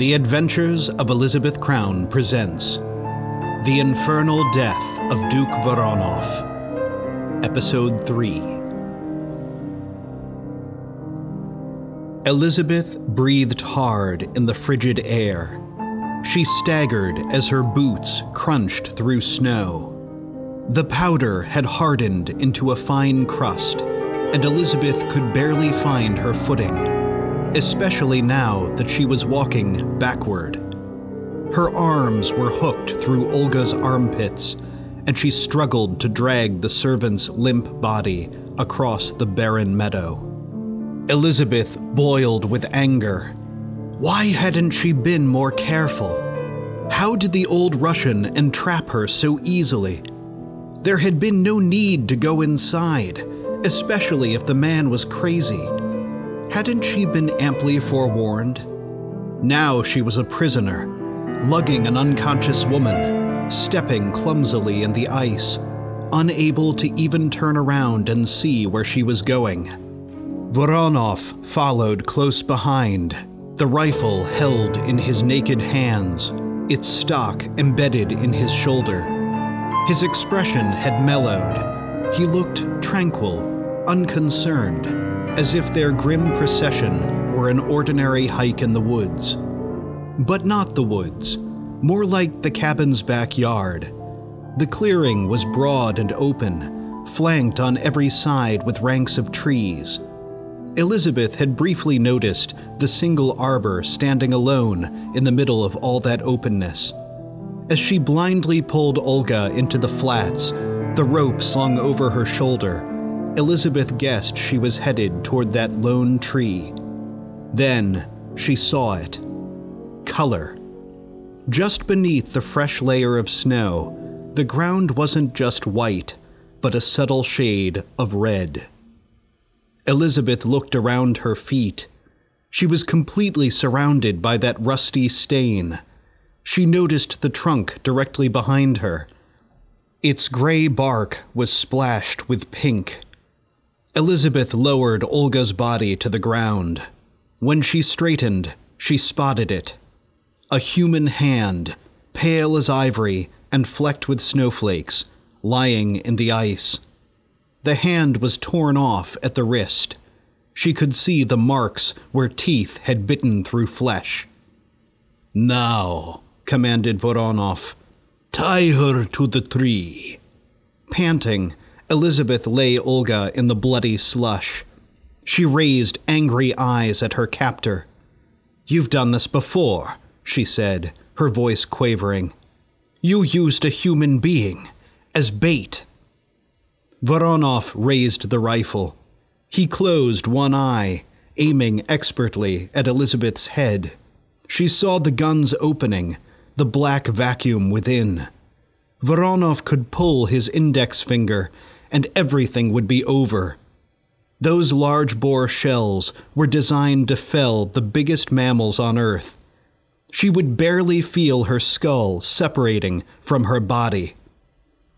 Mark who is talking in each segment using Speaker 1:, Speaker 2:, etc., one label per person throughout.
Speaker 1: The Adventures of Elizabeth Crown presents The Infernal Death of Duke Voronov, Episode 3. Elizabeth breathed hard in the frigid air. She staggered as her boots crunched through snow. The powder had hardened into a fine crust, and Elizabeth could barely find her footing, especially now that she was walking backward. Her arms were hooked through Olga's armpits, and she struggled to drag the servant's limp body across the barren meadow. Elizabeth boiled with anger. Why hadn't she been more careful? How did the old Russian entrap her so easily? There had been no need to go inside, especially if the man was crazy. Hadn't she been amply forewarned? Now she was a prisoner, lugging an unconscious woman, stepping clumsily in the ice, unable to even turn around and see where she was going. Voronov followed close behind, the rifle held in his naked hands, its stock embedded in his shoulder. His expression had mellowed. He looked tranquil, unconcerned, as if their grim procession were an ordinary hike in the woods. But not the woods, more like the cabin's backyard. The clearing was broad and open, flanked on every side with ranks of trees. Elizabeth had briefly noticed the single arbor standing alone in the middle of all that openness. As she blindly pulled Olga into the flats, the rope slung over her shoulder, Elizabeth guessed she was headed toward that lone tree. Then she saw it color. Just beneath the fresh layer of snow, the ground wasn't just white, but a subtle shade of red. Elizabeth looked around her feet. She was completely surrounded by that rusty stain. She noticed the trunk directly behind her. Its gray bark was splashed with pink. Elizabeth lowered Olga's body to the ground. When she straightened, she spotted it. A human hand, pale as ivory and flecked with snowflakes, lying in the ice. The hand was torn off at the wrist. She could see the marks where teeth had bitten through flesh. Now, commanded Voronov, tie her to the tree. Panting, Elizabeth lay Olga in the bloody slush. She raised angry eyes at her captor. You've done this before, she said, her voice quavering. You used a human being as bait. Voronov raised the rifle. He closed one eye, aiming expertly at Elizabeth's head. She saw the gun's opening, the black vacuum within. Voronov could pull his index finger, and everything would be over. Those large bore shells were designed to fell the biggest mammals on Earth. She would barely feel her skull separating from her body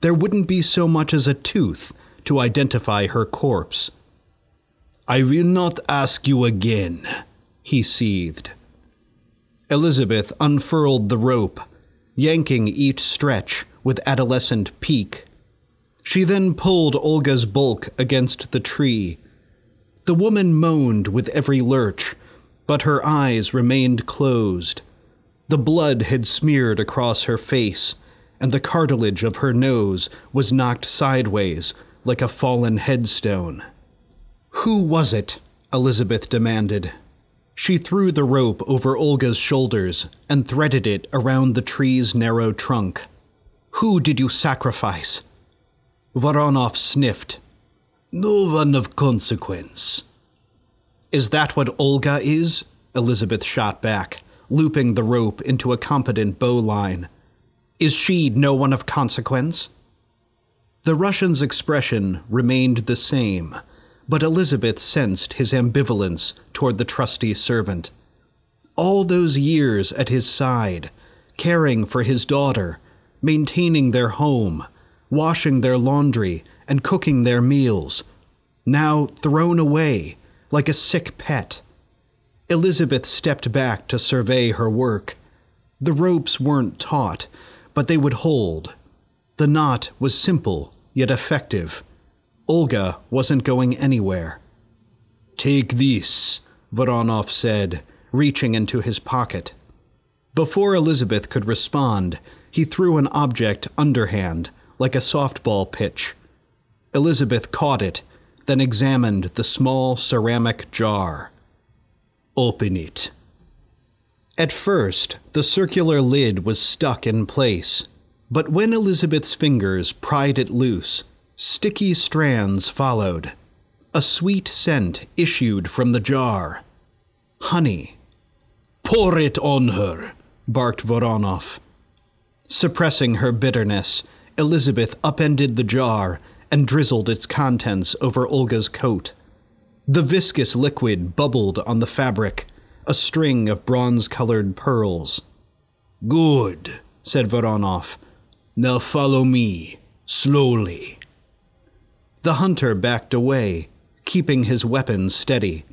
Speaker 1: there wouldn't be so much as a tooth to identify her corpse. I will not ask you again, he seethed. Elizabeth unfurled the rope, yanking each stretch with adolescent pique. She then pulled Olga's bulk against the tree. The woman moaned with every lurch, but her eyes remained closed. The blood had smeared across her face and the cartilage of her nose was knocked sideways like a fallen headstone. Who was it? Elizabeth demanded. She threw the rope over Olga's shoulders and threaded it around the tree's narrow trunk. Who did you sacrifice? Voronov sniffed. No one of consequence. Is that what Olga is? Elizabeth shot back, looping the rope into a competent bowline. Is she no one of consequence? The Russian's expression remained the same, but Elizabeth sensed his ambivalence toward the trusty servant. All those years at his side, caring for his daughter, maintaining their home, washing their laundry, and cooking their meals, now thrown away like a sick pet. Elizabeth stepped back to survey her work. The ropes weren't taut, but they would hold. The knot was simple, yet effective. Olga wasn't going anywhere. Take this, Voronov said, reaching into his pocket. Before Elizabeth could respond, he threw an object underhand, like a softball pitch. Elizabeth caught it, then examined the small ceramic jar. Open it. At first, the circular lid was stuck in place, but when Elizabeth's fingers pried it loose, sticky strands followed. A sweet scent issued from the jar. Honey. Pour it on her, barked Voronov. Suppressing her bitterness, Elizabeth upended the jar and drizzled its contents over Olga's coat. The viscous liquid bubbled on the fabric, a string of bronze colored pearls. Good, said Voronov. Now follow me, slowly. The hunter backed away, keeping his weapon steady.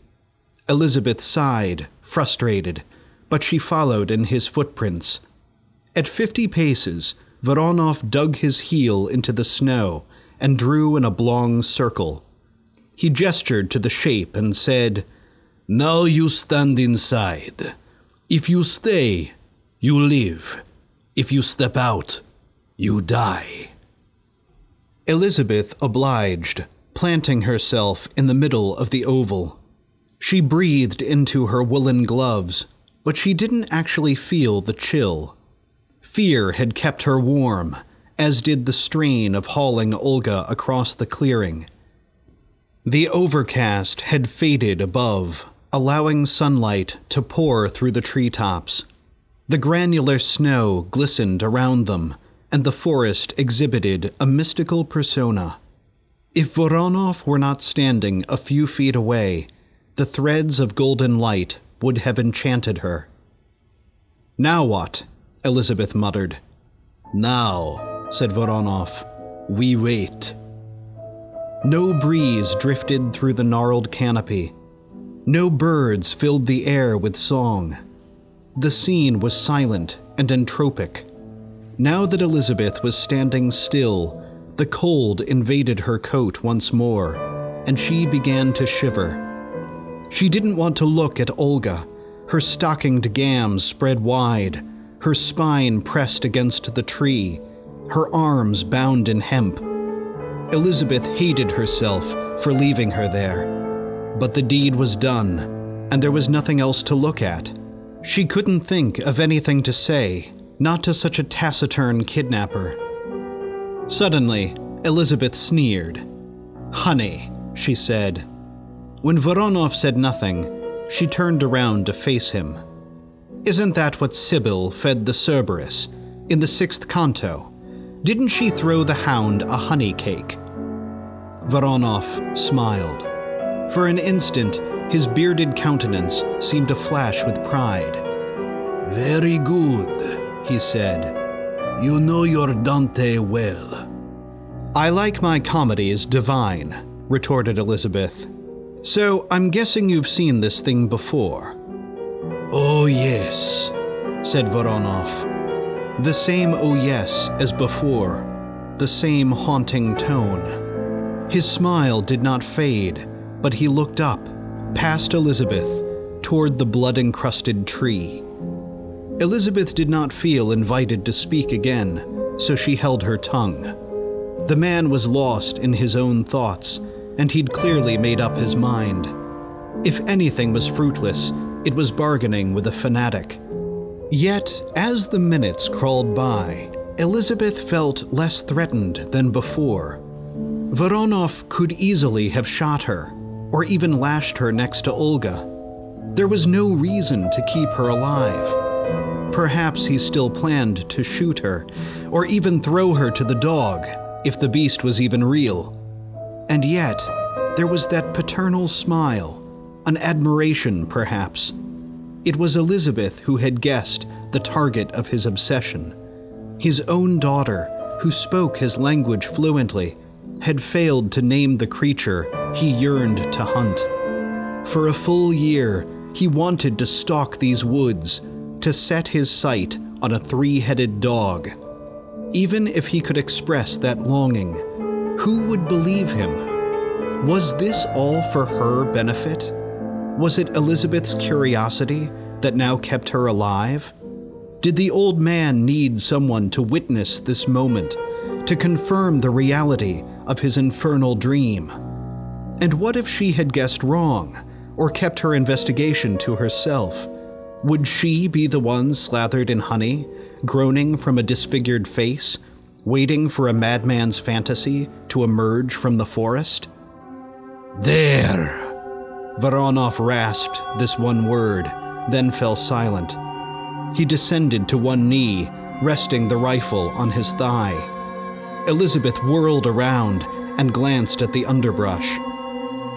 Speaker 1: Elizabeth sighed, frustrated, but she followed in his footprints. At fifty paces, Voronov dug his heel into the snow and drew an oblong circle. He gestured to the shape and said, Now you stand inside. If you stay, you live. If you step out, you die. Elizabeth obliged, planting herself in the middle of the oval. She breathed into her woolen gloves, but she didn't actually feel the chill. Fear had kept her warm, as did the strain of hauling Olga across the clearing. The overcast had faded above, allowing sunlight to pour through the treetops. The granular snow glistened around them, and the forest exhibited a mystical persona. If Voronov were not standing a few feet away, the threads of golden light would have enchanted her. Now what? Elizabeth muttered. Now, said Voronov. We wait. No breeze drifted through the gnarled canopy. No birds filled the air with song. The scene was silent and entropic. Now that Elizabeth was standing still, the cold invaded her coat once more, and she began to shiver. She didn't want to look at Olga, her stockinged gams spread wide, her spine pressed against the tree, her arms bound in hemp. Elizabeth hated herself for leaving her there. But the deed was done, and there was nothing else to look at. She couldn't think of anything to say, not to such a taciturn kidnapper. Suddenly, Elizabeth sneered. Honey, she said. When Voronov said nothing, she turned around to face him. Isn't that what Sibyl fed the Cerberus in the sixth canto? Didn't she throw the hound a honey cake? Voronov smiled. For an instant, his bearded countenance seemed to flash with pride. Very good, he said. You know your Dante well. I like my comedies divine, retorted Elizabeth. So I'm guessing you've seen this thing before. Oh, yes, said Voronov. The same oh yes as before, the same haunting tone. His smile did not fade, but he looked up, past Elizabeth, toward the blood encrusted tree. Elizabeth did not feel invited to speak again, so she held her tongue. The man was lost in his own thoughts, and he'd clearly made up his mind. If anything was fruitless, it was bargaining with a fanatic. Yet, as the minutes crawled by, Elizabeth felt less threatened than before. Voronov could easily have shot her, or even lashed her next to Olga. There was no reason to keep her alive. Perhaps he still planned to shoot her, or even throw her to the dog, if the beast was even real. And yet, there was that paternal smile, an admiration, perhaps, it was Elizabeth who had guessed the target of his obsession. His own daughter, who spoke his language fluently, had failed to name the creature he yearned to hunt. For a full year, He wanted to stalk these woods, to set his sight on a three headed dog. Even if he could express that longing, who would believe him? Was this all for her benefit? Was it Elizabeth's curiosity that now kept her alive? Did the old man need someone to witness this moment, to confirm the reality of his infernal dream? And what if she had guessed wrong, or kept her investigation to herself? Would she be the one slathered in honey, groaning from a disfigured face, waiting for a madman's fantasy to emerge from the forest? There! Voronov rasped this one word, then fell silent. He descended to one knee, resting the rifle on his thigh. Elizabeth whirled around and glanced at the underbrush.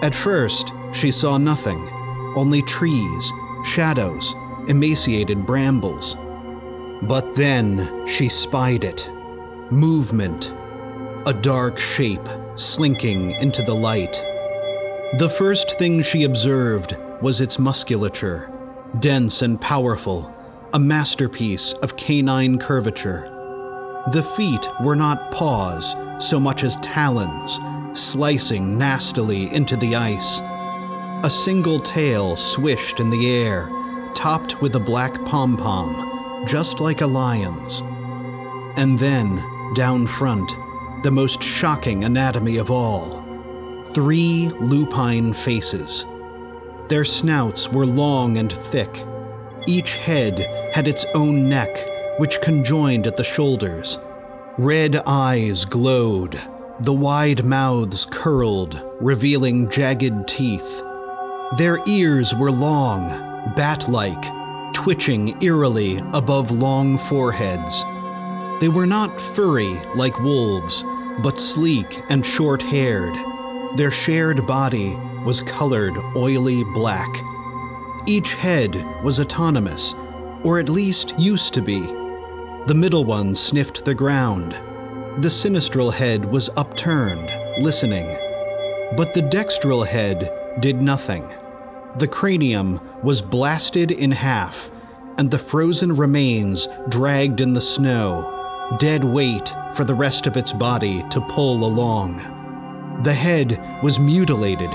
Speaker 1: At first, she saw nothing only trees, shadows, emaciated brambles. But then she spied it movement, a dark shape slinking into the light. The first thing she observed was its musculature, dense and powerful, a masterpiece of canine curvature. The feet were not paws so much as talons, slicing nastily into the ice. A single tail swished in the air, topped with a black pom pom, just like a lion's. And then, down front, the most shocking anatomy of all three lupine faces. Their snouts were long and thick. Each head had its own neck, which conjoined at the shoulders. Red eyes glowed, the wide mouths curled, revealing jagged teeth. Their ears were long, bat like, twitching eerily above long foreheads. They were not furry like wolves, but sleek and short haired their shared body was colored oily black. Each head was autonomous, or at least used to be. The middle one sniffed the ground. The sinistral head was upturned, listening. But the dextral head did nothing. The cranium was blasted in half, and the frozen remains dragged in the snow, dead weight for the rest of its body to pull along. The head was mutilated,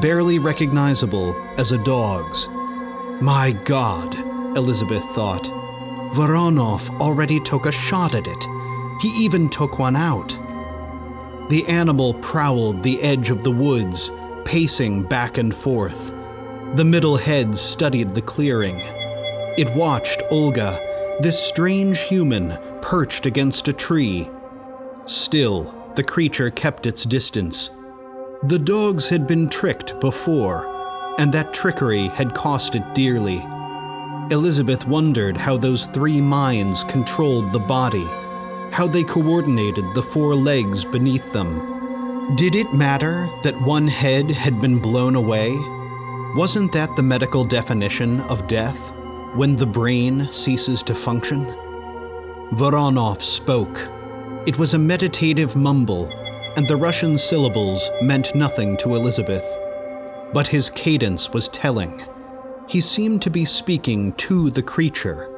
Speaker 1: barely recognizable as a dog's. My God, Elizabeth thought. Voronov already took a shot at it. He even took one out. The animal prowled the edge of the woods, pacing back and forth. The middle head studied the clearing. It watched Olga, this strange human perched against a tree. Still, the creature kept its distance. The dogs had been tricked before, and that trickery had cost it dearly. Elizabeth wondered how those three minds controlled the body, how they coordinated the four legs beneath them. Did it matter that one head had been blown away? Wasn't that the medical definition of death, when the brain ceases to function? Voronov spoke it was a meditative mumble, and the Russian syllables meant nothing to Elizabeth. But his cadence was telling. He seemed to be speaking to the creature.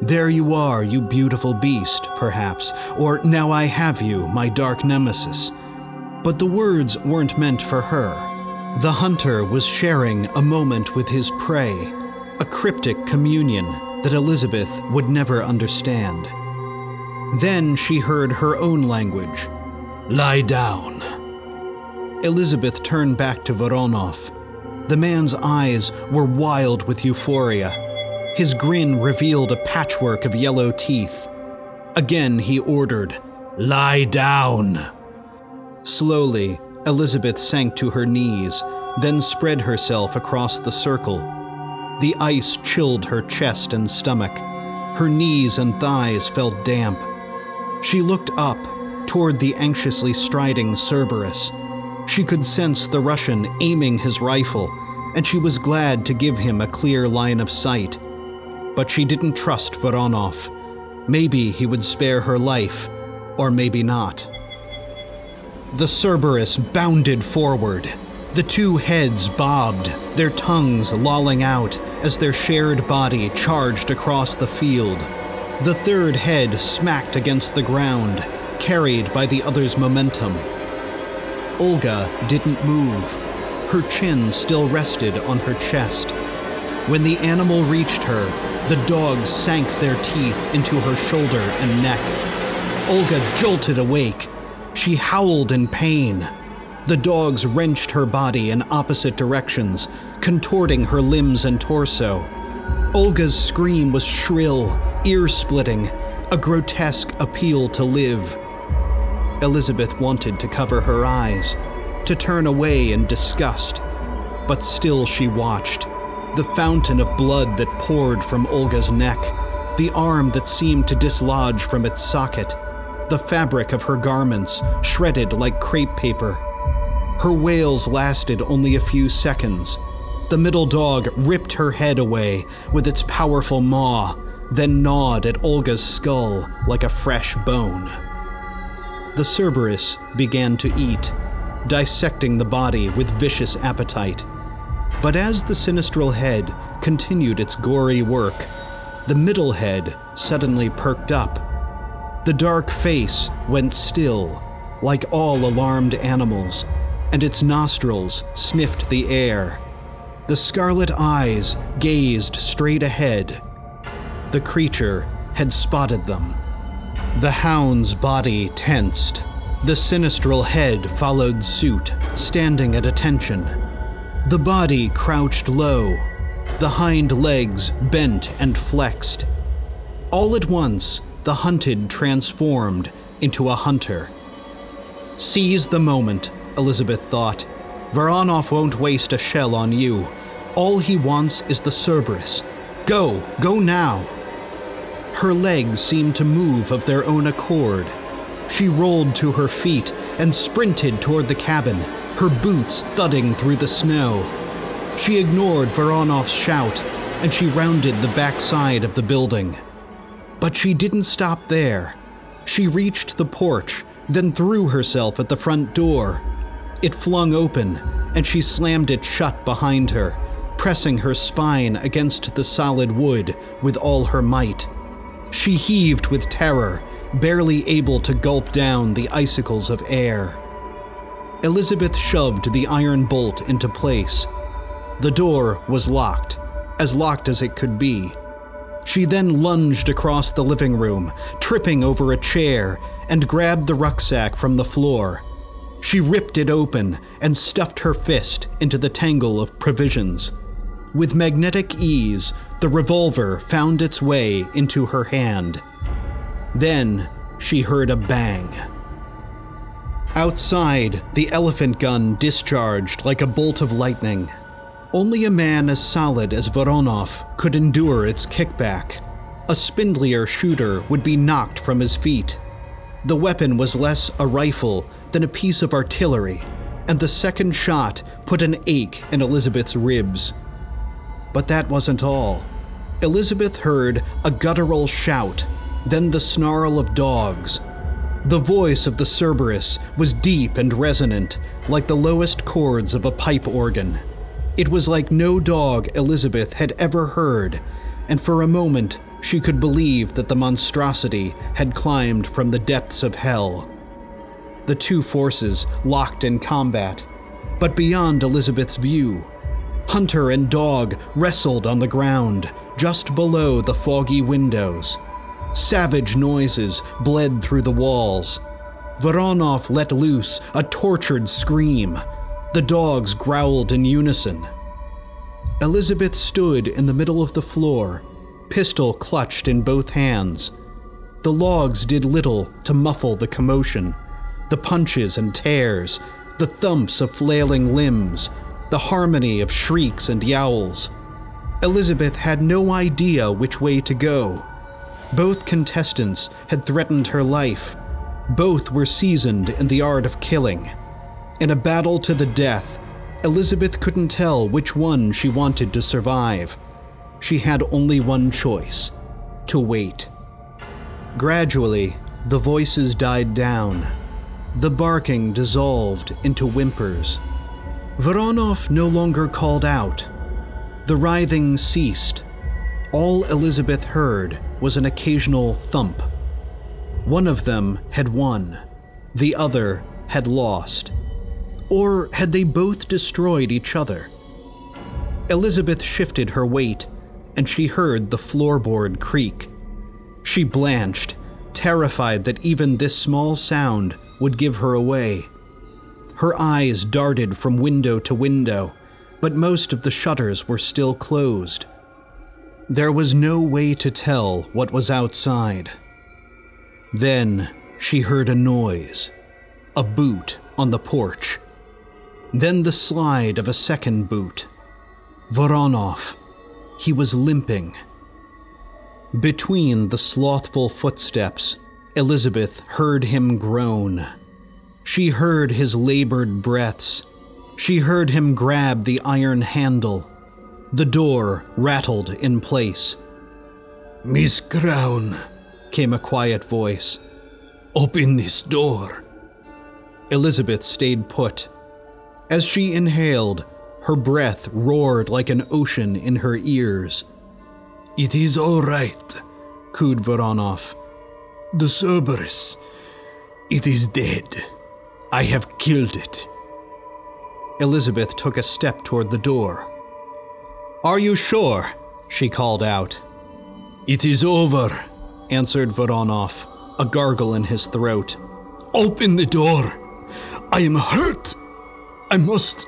Speaker 1: There you are, you beautiful beast, perhaps, or now I have you, my dark nemesis. But the words weren't meant for her. The hunter was sharing a moment with his prey, a cryptic communion that Elizabeth would never understand. Then she heard her own language. Lie down. Elizabeth turned back to Voronov. The man's eyes were wild with euphoria. His grin revealed a patchwork of yellow teeth. Again he ordered, Lie down. Slowly, Elizabeth sank to her knees, then spread herself across the circle. The ice chilled her chest and stomach. Her knees and thighs felt damp. She looked up toward the anxiously striding Cerberus. She could sense the Russian aiming his rifle, and she was glad to give him a clear line of sight. But she didn't trust Voronov. Maybe he would spare her life, or maybe not. The Cerberus bounded forward. The two heads bobbed, their tongues lolling out, as their shared body charged across the field. The third head smacked against the ground, carried by the other's momentum. Olga didn't move. Her chin still rested on her chest. When the animal reached her, the dogs sank their teeth into her shoulder and neck. Olga jolted awake. She howled in pain. The dogs wrenched her body in opposite directions, contorting her limbs and torso. Olga's scream was shrill, ear splitting, a grotesque appeal to live. Elizabeth wanted to cover her eyes, to turn away in disgust, but still she watched. The fountain of blood that poured from Olga's neck, the arm that seemed to dislodge from its socket, the fabric of her garments shredded like crepe paper. Her wails lasted only a few seconds. The middle dog ripped her head away with its powerful maw, then gnawed at Olga's skull like a fresh bone. The Cerberus began to eat, dissecting the body with vicious appetite. But as the sinistral head continued its gory work, the middle head suddenly perked up. The dark face went still, like all alarmed animals, and its nostrils sniffed the air. The scarlet eyes gazed straight ahead. The creature had spotted them. The hound's body tensed. The sinistral head followed suit, standing at attention. The body crouched low, the hind legs bent and flexed. All at once, the hunted transformed into a hunter. Seize the moment, Elizabeth thought. Voronov won't waste a shell on you. All he wants is the Cerberus. Go, go now. Her legs seemed to move of their own accord. She rolled to her feet and sprinted toward the cabin, her boots thudding through the snow. She ignored Voronov's shout and she rounded the back side of the building. But she didn't stop there. She reached the porch, then threw herself at the front door. It flung open, and she slammed it shut behind her, pressing her spine against the solid wood with all her might. She heaved with terror, barely able to gulp down the icicles of air. Elizabeth shoved the iron bolt into place. The door was locked, as locked as it could be. She then lunged across the living room, tripping over a chair, and grabbed the rucksack from the floor. She ripped it open and stuffed her fist into the tangle of provisions. With magnetic ease, the revolver found its way into her hand. Then she heard a bang. Outside, the elephant gun discharged like a bolt of lightning. Only a man as solid as Voronov could endure its kickback. A spindlier shooter would be knocked from his feet. The weapon was less a rifle than a piece of artillery, and the second shot put an ache in Elizabeth's ribs. But that wasn't all. Elizabeth heard a guttural shout, then the snarl of dogs. The voice of the Cerberus was deep and resonant, like the lowest chords of a pipe organ. It was like no dog Elizabeth had ever heard, and for a moment she could believe that the monstrosity had climbed from the depths of hell. The two forces locked in combat, but beyond Elizabeth's view, hunter and dog wrestled on the ground just below the foggy windows. Savage noises bled through the walls. Voronov let loose a tortured scream. The dogs growled in unison. Elizabeth stood in the middle of the floor, pistol clutched in both hands. The logs did little to muffle the commotion. The punches and tears, the thumps of flailing limbs, the harmony of shrieks and yowls. Elizabeth had no idea which way to go. Both contestants had threatened her life. Both were seasoned in the art of killing. In a battle to the death, Elizabeth couldn't tell which one she wanted to survive. She had only one choice to wait. Gradually, the voices died down. The barking dissolved into whimpers. Voronov no longer called out. The writhing ceased. All Elizabeth heard was an occasional thump. One of them had won, the other had lost. Or had they both destroyed each other? Elizabeth shifted her weight, and she heard the floorboard creak. She blanched, terrified that even this small sound would give her away. Her eyes darted from window to window, but most of the shutters were still closed. There was no way to tell what was outside. Then she heard a noise a boot on the porch. Then the slide of a second boot. Voronov. He was limping. Between the slothful footsteps, Elizabeth heard him groan. She heard his labored breaths. She heard him grab the iron handle. The door rattled in place.
Speaker 2: Miss Crown,
Speaker 1: came a quiet voice.
Speaker 2: Open this door.
Speaker 1: Elizabeth stayed put. As she inhaled, her breath roared like an ocean in her ears.
Speaker 2: It is all right,
Speaker 1: cooed Voronov.
Speaker 2: The Cerberus, it is dead. I have killed it.
Speaker 1: Elizabeth took a step toward the door. Are you sure? she called out.
Speaker 2: It is over,
Speaker 1: answered Voronov, a gargle in his throat.
Speaker 2: Open the door. I am hurt. I must.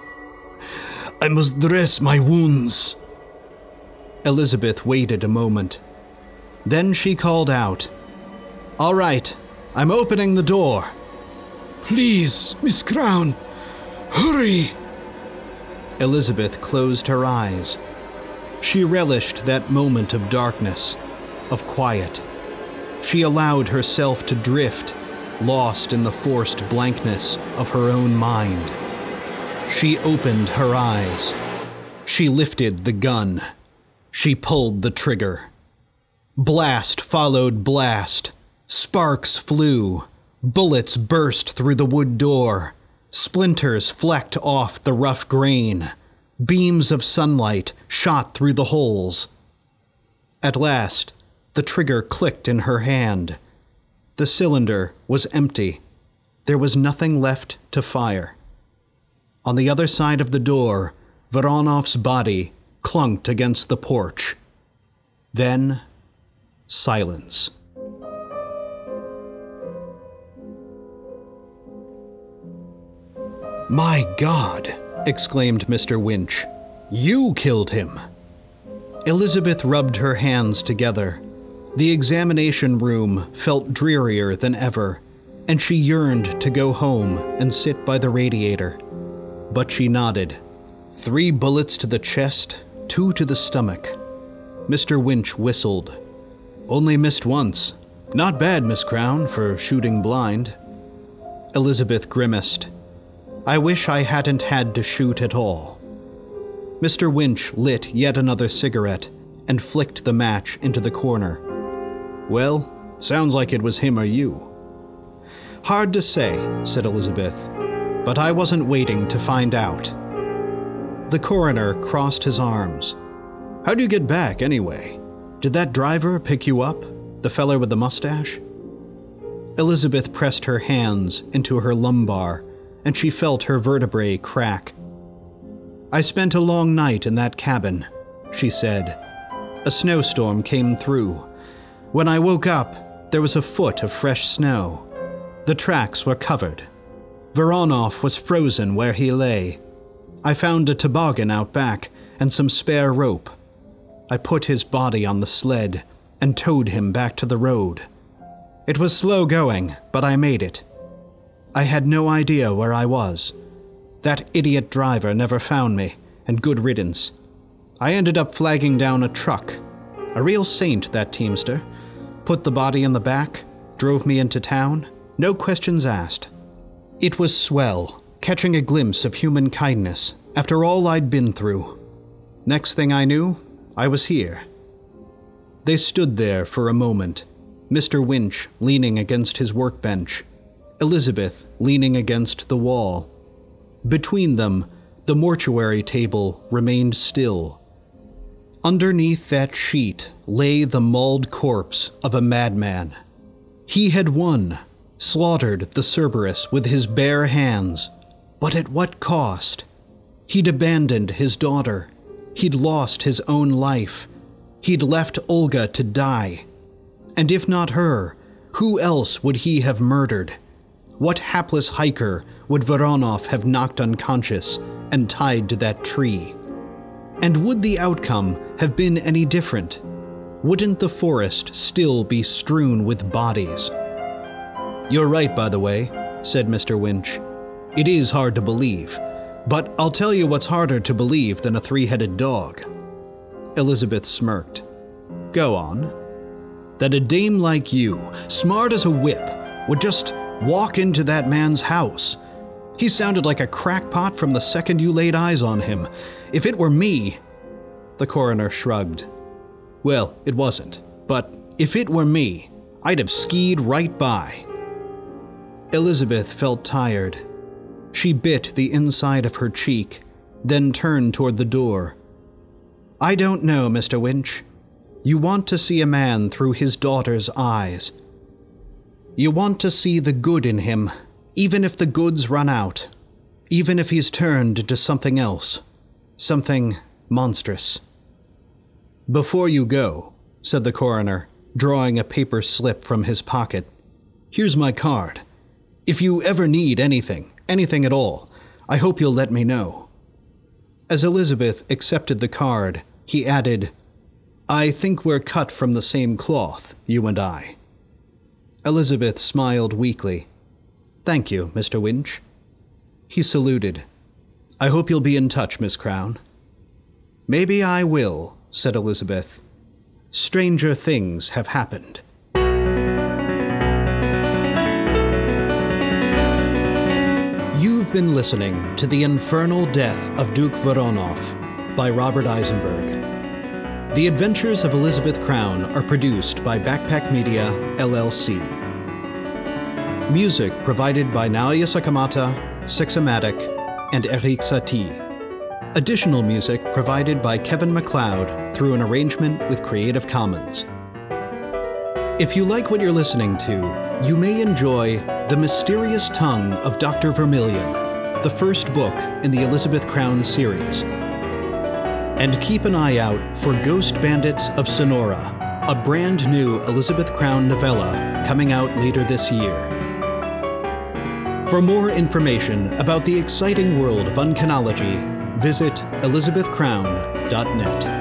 Speaker 2: I must dress my wounds.
Speaker 1: Elizabeth waited a moment. Then she called out, All right, I'm opening the door.
Speaker 2: Please, Miss Crown, hurry.
Speaker 1: Elizabeth closed her eyes. She relished that moment of darkness, of quiet. She allowed herself to drift lost in the forced blankness of her own mind. She opened her eyes. She lifted the gun. She pulled the trigger. Blast followed blast. Sparks flew. Bullets burst through the wood door. Splinters flecked off the rough grain. Beams of sunlight shot through the holes. At last, the trigger clicked in her hand. The cylinder was empty. There was nothing left to fire. On the other side of the door, Voronov's body clunked against the porch. Then, silence. My God! exclaimed Mr. Winch. You killed him! Elizabeth rubbed her hands together. The examination room felt drearier than ever, and she yearned to go home and sit by the radiator. But she nodded. Three bullets to the chest, two to the stomach. Mr. Winch whistled. Only missed once. Not bad, Miss Crown, for shooting blind. Elizabeth grimaced. I wish I hadn't had to shoot at all. Mr. Winch lit yet another cigarette and flicked the match into the corner. Well, sounds like it was him or you. Hard to say, said Elizabeth, but I wasn't waiting to find out. The coroner crossed his arms. How'd you get back, anyway? Did that driver pick you up? The feller with the mustache? Elizabeth pressed her hands into her lumbar, and she felt her vertebrae crack. I spent a long night in that cabin, she said. A snowstorm came through when I woke up, there was a foot of fresh snow. The tracks were covered. Voronov was frozen where he lay. I found a toboggan out back and some spare rope. I put his body on the sled and towed him back to the road. It was slow going, but I made it. I had no idea where I was. That idiot driver never found me, and good riddance. I ended up flagging down a truck. A real saint, that teamster put the body in the back, drove me into town, no questions asked. It was swell, catching a glimpse of human kindness after all I'd been through. Next thing I knew, I was here. They stood there for a moment, Mr. Winch leaning against his workbench, Elizabeth leaning against the wall. Between them, the mortuary table remained still. Underneath that sheet lay the mauled corpse of a madman. He had won, slaughtered the Cerberus with his bare hands, but at what cost? He'd abandoned his daughter. He'd lost his own life. He'd left Olga to die. And if not her, who else would he have murdered? What hapless hiker would Voronov have knocked unconscious and tied to that tree? And would the outcome have been any different? Wouldn't the forest still be strewn with bodies? You're right, by the way, said Mr. Winch. It is hard to believe, but I'll tell you what's harder to believe than a three headed dog. Elizabeth smirked. Go on. That a dame like you, smart as a whip, would just walk into that man's house. He sounded like a crackpot from the second you laid eyes on him. If it were me. The coroner shrugged. Well, it wasn't. But if it were me, I'd have skied right by. Elizabeth felt tired. She bit the inside of her cheek, then turned toward the door. I don't know, Mr. Winch. You want to see a man through his daughter's eyes. You want to see the good in him, even if the goods run out, even if he's turned into something else, something monstrous. Before you go, said the coroner, drawing a paper slip from his pocket, here's my card. If you ever need anything, anything at all, I hope you'll let me know. As Elizabeth accepted the card, he added, I think we're cut from the same cloth, you and I. Elizabeth smiled weakly. Thank you, Mr. Winch. He saluted. I hope you'll be in touch, Miss Crown. Maybe I will, said Elizabeth. Stranger things have happened. You've been listening to The Infernal Death of Duke Voronov by Robert Isenberg. The Adventures of Elizabeth Crown are produced by Backpack Media, LLC. Music provided by Naoya Sakamata, Sixamatic, and Erik Satie. Additional music provided by Kevin MacLeod through an arrangement with Creative Commons. If you like what you're listening to, you may enjoy The Mysterious Tongue of Dr. Vermilion, the first book in the Elizabeth Crown series. And keep an eye out for Ghost Bandits of Sonora, a brand new Elizabeth Crown novella coming out later this year. For more information about the exciting world of uncanology, visit elizabethcrown.net.